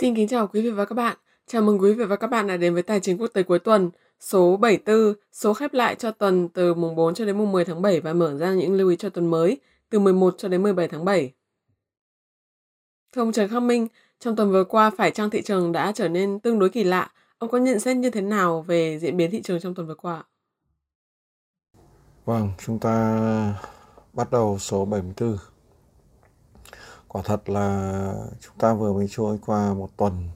Xin kính chào quý vị và các bạn. Chào mừng quý vị và các bạn đã đến với Tài chính quốc tế cuối tuần số 74, số khép lại cho tuần từ mùng 4 cho đến mùng 10 tháng 7 và mở ra những lưu ý cho tuần mới từ 11 cho đến 17 tháng 7. Thưa ông Trần Khắc Minh, trong tuần vừa qua phải chăng thị trường đã trở nên tương đối kỳ lạ? Ông có nhận xét như thế nào về diễn biến thị trường trong tuần vừa qua? Vâng, chúng ta bắt đầu số 74 quả thật là chúng ta vừa mới trôi qua một tuần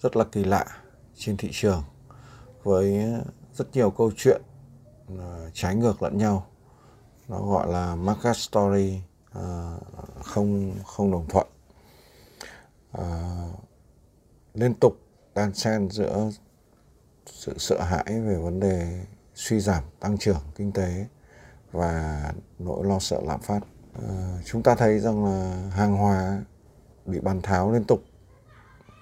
rất là kỳ lạ trên thị trường với rất nhiều câu chuyện à, trái ngược lẫn nhau. Nó gọi là market story à, không không đồng thuận. À, liên tục đan xen giữa sự sợ hãi về vấn đề suy giảm tăng trưởng kinh tế và nỗi lo sợ lạm phát. Ờ, chúng ta thấy rằng là hàng hóa bị bán tháo liên tục.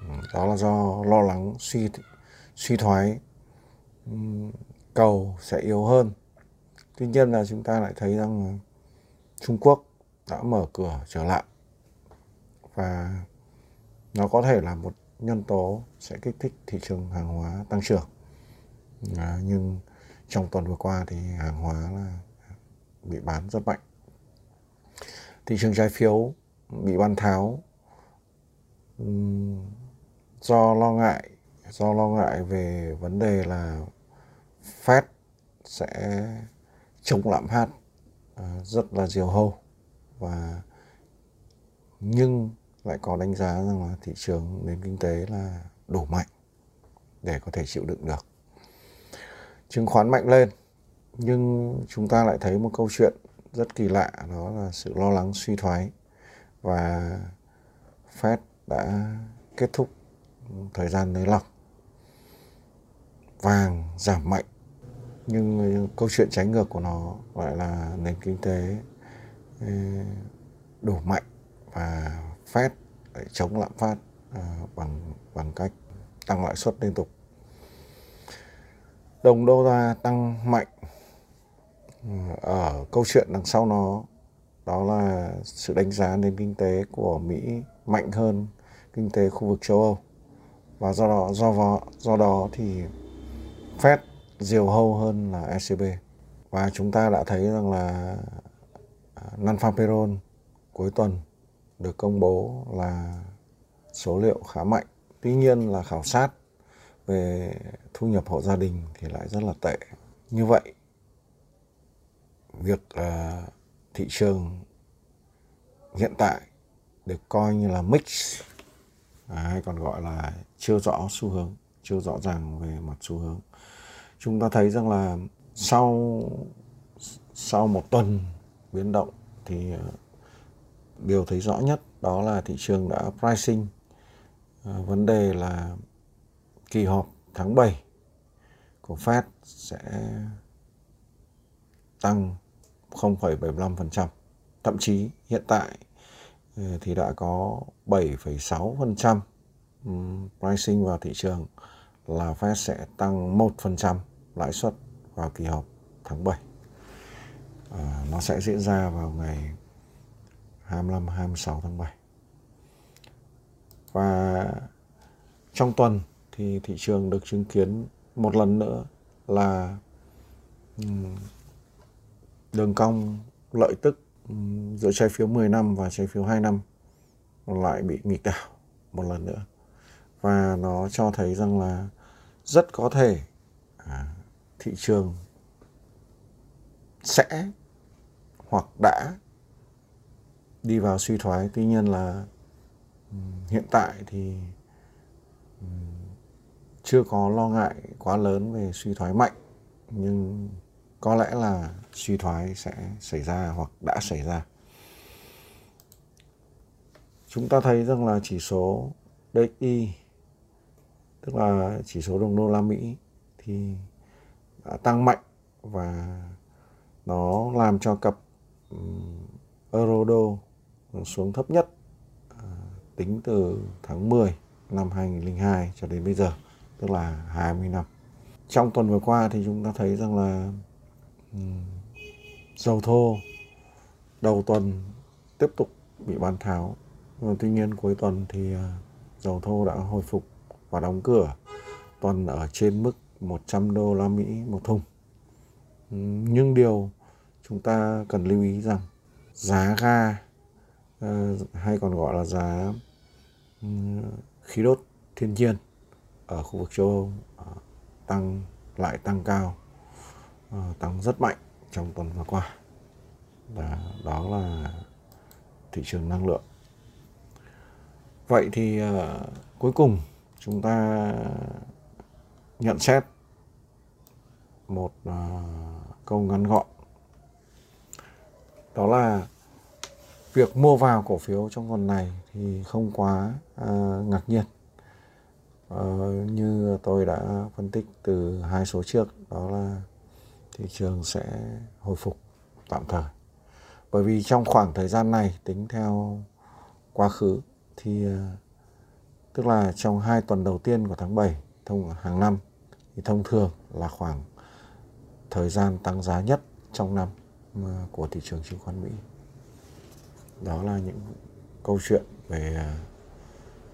Ừ, đó là do lo lắng suy suy thoái. Ừ, cầu sẽ yếu hơn. Tuy nhiên là chúng ta lại thấy rằng Trung Quốc đã mở cửa trở lại. Và nó có thể là một nhân tố sẽ kích thích thị trường hàng hóa tăng trưởng. À, nhưng trong tuần vừa qua thì hàng hóa là bị bán rất mạnh thị trường trái phiếu bị bán tháo. Do lo ngại, do lo ngại về vấn đề là Fed sẽ chống lạm phát à, rất là diều hâu. Và nhưng lại có đánh giá rằng là thị trường nền kinh tế là đủ mạnh để có thể chịu đựng được. Chứng khoán mạnh lên, nhưng chúng ta lại thấy một câu chuyện rất kỳ lạ, đó là sự lo lắng, suy thoái. Và Fed đã kết thúc thời gian nới lỏng. Vàng giảm mạnh, nhưng câu chuyện trái ngược của nó gọi là nền kinh tế ờ, đủ mạnh và Fed lại chống lạm phát ờ, bằng bằng cách tăng lãi suất liên tục. Đồng đô la tăng mạnh ở câu chuyện đằng sau nó đó là sự đánh giá nền kinh tế của Mỹ mạnh hơn kinh tế khu vực châu Âu. Và do đó do do đó thì Fed diều hâu hơn là ECB và chúng ta đã thấy rằng là à, non-farm cuối tuần được công bố là số liệu khá mạnh. Tuy nhiên là khảo sát về thu nhập hộ gia đình thì lại rất là tệ. Như vậy việc uh, thị trường hiện tại được coi như là mix. À, hay còn gọi là chưa rõ xu hướng chưa rõ ràng về mặt xu hướng. Chúng ta thấy rằng là sau sau một tuần biến động thì ờ, điều thấy rõ nhất đó là thị trường đã pricing ờ, vấn đề là kỳ họp tháng 7 của Fed sẽ tăng 0,75%. Thậm chí hiện tại ừ, thì đã có 7,6% ừ, pricing vào thị trường là Fed sẽ tăng 1% lãi suất vào kỳ họp tháng 7. À, ờ, nó sẽ diễn ra vào ngày 25 26 tháng 7. Và trong tuần thì thị trường được chứng kiến một lần nữa là ừ, đường cong lợi tức ừ, giữa trái phiếu 10 năm và trái phiếu 2 năm lại bị nghịch đảo một lần nữa. Và nó cho thấy rằng là rất có thể à, thị trường sẽ hoặc đã đi vào suy thoái. Tuy nhiên là ừ, hiện tại thì ừ, chưa có lo ngại quá lớn về suy thoái mạnh. Nhưng có lẽ là suy thoái sẽ xảy ra hoặc đã xảy ra chúng ta thấy rằng là chỉ số DXY tức là chỉ số đồng đô la Mỹ thì đã tăng mạnh và nó làm cho cặp euro đô xuống thấp nhất à, tính từ tháng 10 năm 2002 cho đến bây giờ, tức là 20 năm. Trong tuần vừa qua thì chúng ta thấy rằng là dầu thô, đầu tuần tiếp tục bị bán tháo vâng, tuy nhiên cuối tuần thì à, dầu thô đã hồi phục và đóng cửa tuần ở trên mức 100 đô la Mỹ một thùng. Nhưng điều chúng ta cần lưu ý rằng giá ga ờ, hay còn gọi là giá khí đốt thiên nhiên ở khu vực châu Âu à, tăng, lại tăng cao Ờ, tăng rất mạnh trong tuần vừa qua. Và đó là thị trường năng lượng. Vậy thì ờ, cuối cùng chúng ta nhận xét một ờ, câu ngắn gọn. Đó là việc mua vào cổ phiếu trong tuần này thì không quá ngạc nhiên. Uh, như tôi đã phân tích từ hai số trước đó là thị trường sẽ hồi phục tạm thời bởi vì trong khoảng thời gian này tính theo quá khứ thì ờ, tức là trong hai tuần đầu tiên của tháng 7 thông hàng năm thì thông thường là khoảng thời gian tăng giá nhất trong năm ờ, của thị trường chứng khoán Mỹ. Đó là những câu chuyện về ờ,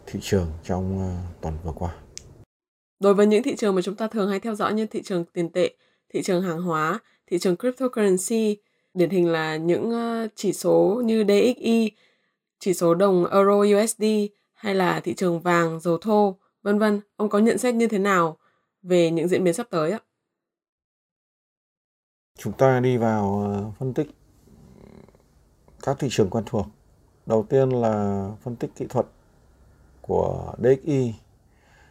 thị trường trong tuần vừa qua. Đối với những thị trường mà chúng ta thường hay theo dõi như thị trường tiền tệ, thị trường hàng hóa, thị trường cryptocurrency, điển hình là những ờ, chỉ số như DXY, chỉ số đồng Euro USD hay là thị trường vàng, dầu thô, vân vân. Ông có nhận xét như thế nào về những diễn biến sắp tới ạ? Chúng ta đi vào ờ, phân tích các thị trường quen thuộc. Đầu tiên là phân tích kỹ thuật của DXY,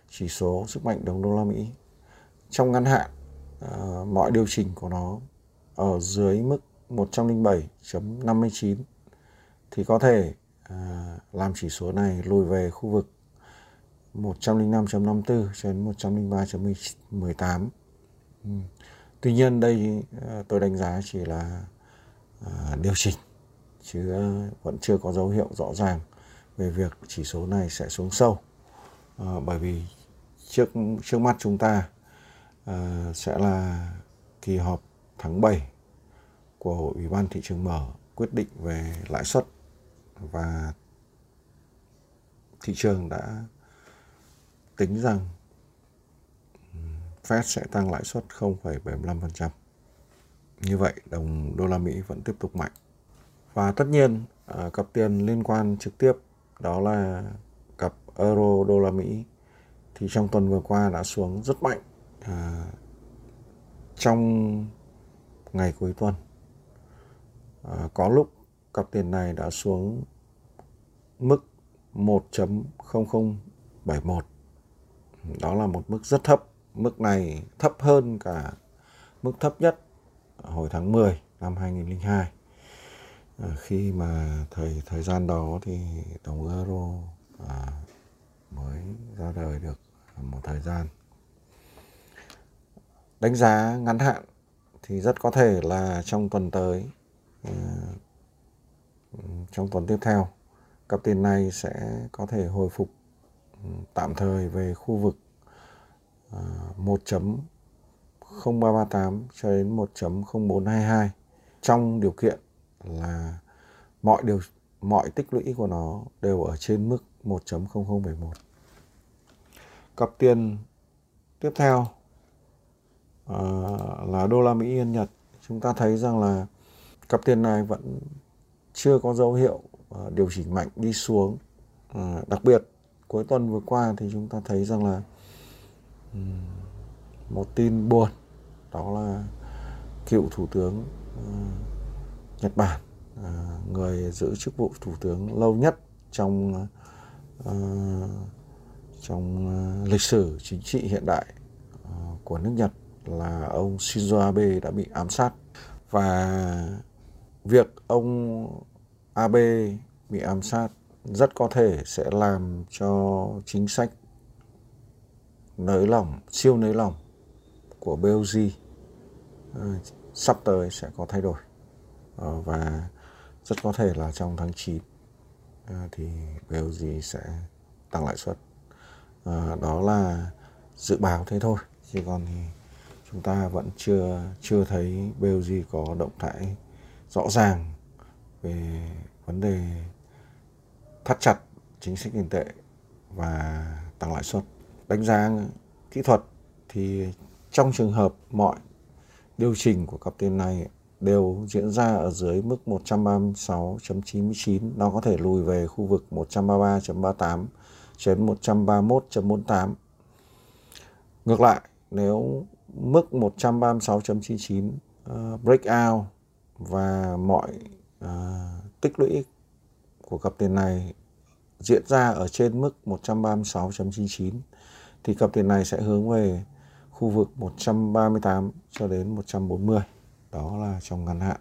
chỉ số sức mạnh đồng đô la Mỹ. Trong ngắn hạn, ờ, mọi điều chỉnh của nó ở dưới mức 107.59 thì có thể ờ, làm chỉ số này lùi về khu vực 105.54 cho đến 103.18. Tuy nhiên đây ờ, tôi đánh giá chỉ là ờ, điều chỉnh chứ ờ, vẫn chưa có dấu hiệu rõ ràng về việc chỉ số này sẽ xuống sâu ờ, bởi vì trước trước mắt chúng ta Ờ, sẽ là kỳ họp tháng 7 của Ủy ban thị trường mở quyết định về lãi suất và thị trường đã tính rằng Fed sẽ tăng lãi suất 0,75%. Như vậy, đồng đô la Mỹ vẫn tiếp tục mạnh. Và tất nhiên, à, cặp tiền liên quan trực tiếp đó là cặp euro đô la Mỹ thì trong tuần vừa qua đã xuống rất mạnh à, trong ngày cuối tuần. À, có lúc cặp tiền này đã xuống mức 1.0071. Đó là một mức rất thấp Mức này thấp hơn cả mức thấp nhất hồi tháng 10 năm 2002. À, khi mà thời thời gian đó thì đồng euro à, mới ra đời được một thời gian. Đánh giá ngắn hạn thì rất có thể là trong tuần tới ờ, trong tuần tiếp theo cặp tiền này sẽ có thể hồi phục ừ, tạm thời về khu vực ờ, 1.0338 cho đến 1.0422 trong điều kiện là mọi điều, mọi tích lũy của nó đều ở trên mức 1.0071. Cặp tiền tiếp theo À, là đô la Mỹ Yên Nhật. Chúng ta thấy rằng là cặp tiền này vẫn chưa có dấu hiệu à, điều chỉnh mạnh đi xuống. À, đặc biệt cuối tuần vừa qua thì chúng ta thấy rằng là một tin buồn đó là cựu thủ tướng uh, Nhật Bản uh, người giữ chức vụ thủ tướng lâu nhất trong uh, trong lịch sử chính trị hiện đại của nước Nhật là ông Shinzo Abe đã bị ám sát. Và việc ông Abe bị ám sát rất có thể sẽ làm cho chính sách nới lỏng, siêu nới lỏng của BOJ ờ, sắp tới sẽ có thay đổi. Ờ, và rất có thể là trong tháng 9 ờ, thì BOJ sẽ tăng lãi suất. Đó là dự báo thế thôi, chứ còn thì chúng ta vẫn chưa chưa thấy BOG có động thái rõ ràng về vấn đề thắt chặt chính sách tiền tệ và tăng lãi suất. Đánh giá kỹ thuật thì trong trường hợp mọi điều chỉnh của cặp tiền này đều diễn ra ở dưới mức 136.99, nó có thể lùi về khu vực 133.38 đến 131.48. Ngược lại, nếu mức 136.99 uh, breakout và mọi uh, tích lũy của cặp tiền này diễn ra ở trên mức 136.99 thì cặp tiền này sẽ hướng về khu vực 138 cho đến 140 đó là trong ngắn hạn.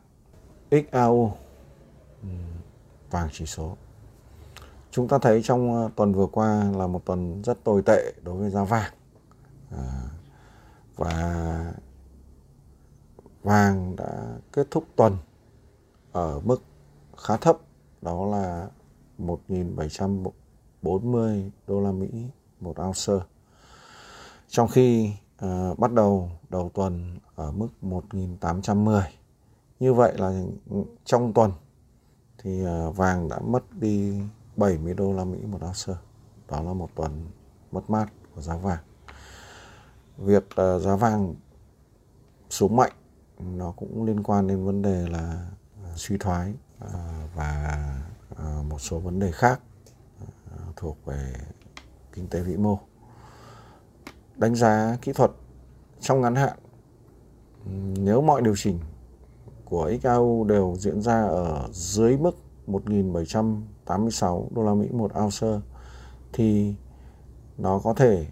XAU ừ, vàng chỉ số. Chúng ta thấy trong ờ, tuần vừa qua là một tuần rất tồi tệ đối với giá vàng. À, và vàng đã kết thúc tuần ở mức khá thấp. Đó là 1.740 đô la Mỹ một ounce. Trong khi à, bắt đầu đầu tuần ở mức 1.810 như vậy là trong tuần thì à, vàng đã mất đi 70 đô la Mỹ một ounce. Đó là một tuần mất mát của giá vàng việc uh, giá vàng xuống mạnh nó cũng liên quan đến vấn đề là uh, suy thoái uh, và uh, một số vấn đề khác uh, thuộc về kinh tế vĩ mô. Đánh giá kỹ thuật trong ngắn hạn nếu mọi điều chỉnh của XAU đều diễn ra ở dưới mức 1.786 đô la Mỹ một ounce thì nó có thể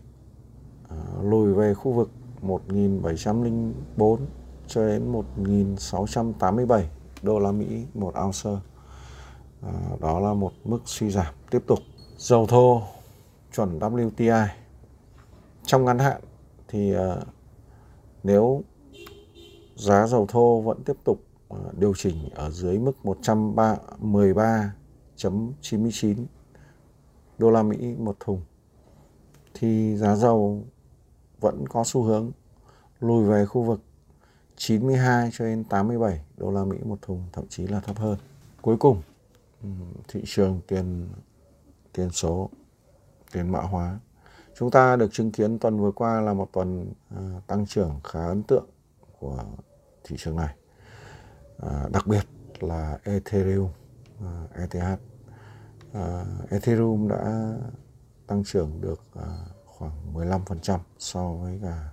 Ờ, lùi về khu vực 1.704 cho đến 1.687 đô la Mỹ một ounce. À, đó là một mức suy giảm tiếp tục. Dầu thô chuẩn WTI trong ngắn hạn thì à, nếu giá dầu thô vẫn tiếp tục à, điều chỉnh ở dưới mức 113.99 đô la Mỹ một thùng thì giá dầu vẫn có xu hướng lùi về khu vực 92 cho đến 87 đô la Mỹ một thùng, thậm chí là thấp hơn. Cuối cùng, thị trường tiền tiền số, tiền mã hóa. Chúng ta được chứng kiến tuần vừa qua là một tuần à, tăng trưởng khá ấn tượng của thị trường này. À, đặc biệt là Ethereum, à, ETH. Ethereum đã tăng trưởng được khoảng 15% so với cả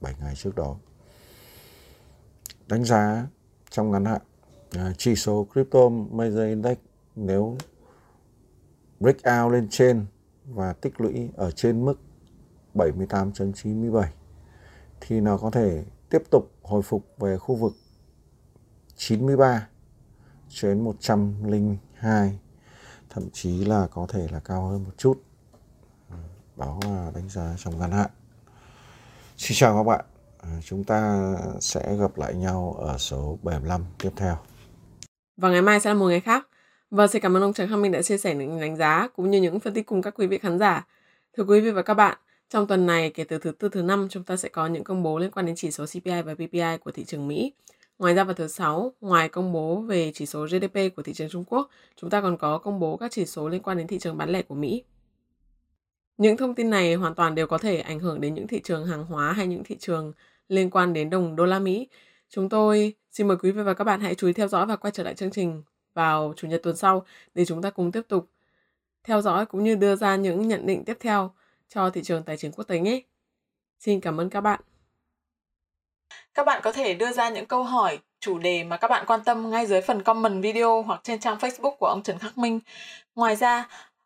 7 ngày trước đó. Đánh giá trong ngắn hạn, à, chỉ số crypto major index nếu breakout lên trên và tích lũy ở trên mức 78.97 thì nó có thể tiếp tục hồi phục về khu vực 93 cho đến 102 thậm chí là có thể là cao hơn một chút báo à, đánh giá trong ngắn hạn. Xin chào các bạn. À, chúng ta sẽ gặp lại nhau ở số 75 tiếp theo. Và ngày mai sẽ là một ngày khác. Và xin cảm ơn ông Trần Khang Minh đã chia sẻ những đánh giá cũng như những phân tích cùng các quý vị khán giả. Thưa quý vị và các bạn trong tuần này kể từ thứ tư thứ năm chúng ta sẽ có những công bố liên quan đến chỉ số CPI và PPI của thị trường Mỹ. Ngoài ra vào thứ sáu, ngoài công bố về chỉ số GDP của thị trường Trung Quốc, chúng ta còn có công bố các chỉ số liên quan đến thị trường bán lẻ của Mỹ. Những thông tin này hoàn toàn đều có thể ảnh hưởng đến những thị trường hàng hóa hay những thị trường liên quan đến đồng đô la Mỹ. Chúng tôi xin mời quý vị và các bạn hãy chú ý theo dõi và quay trở lại chương trình vào chủ nhật tuần sau để chúng ta cùng tiếp tục theo dõi cũng như đưa ra những nhận định tiếp theo cho thị trường tài chính quốc tế nhé. Xin cảm ơn các bạn. Các bạn có thể đưa ra những câu hỏi, chủ đề mà các bạn quan tâm ngay dưới phần comment video hoặc trên trang Facebook của ông Trần Khắc Minh. Ngoài ra,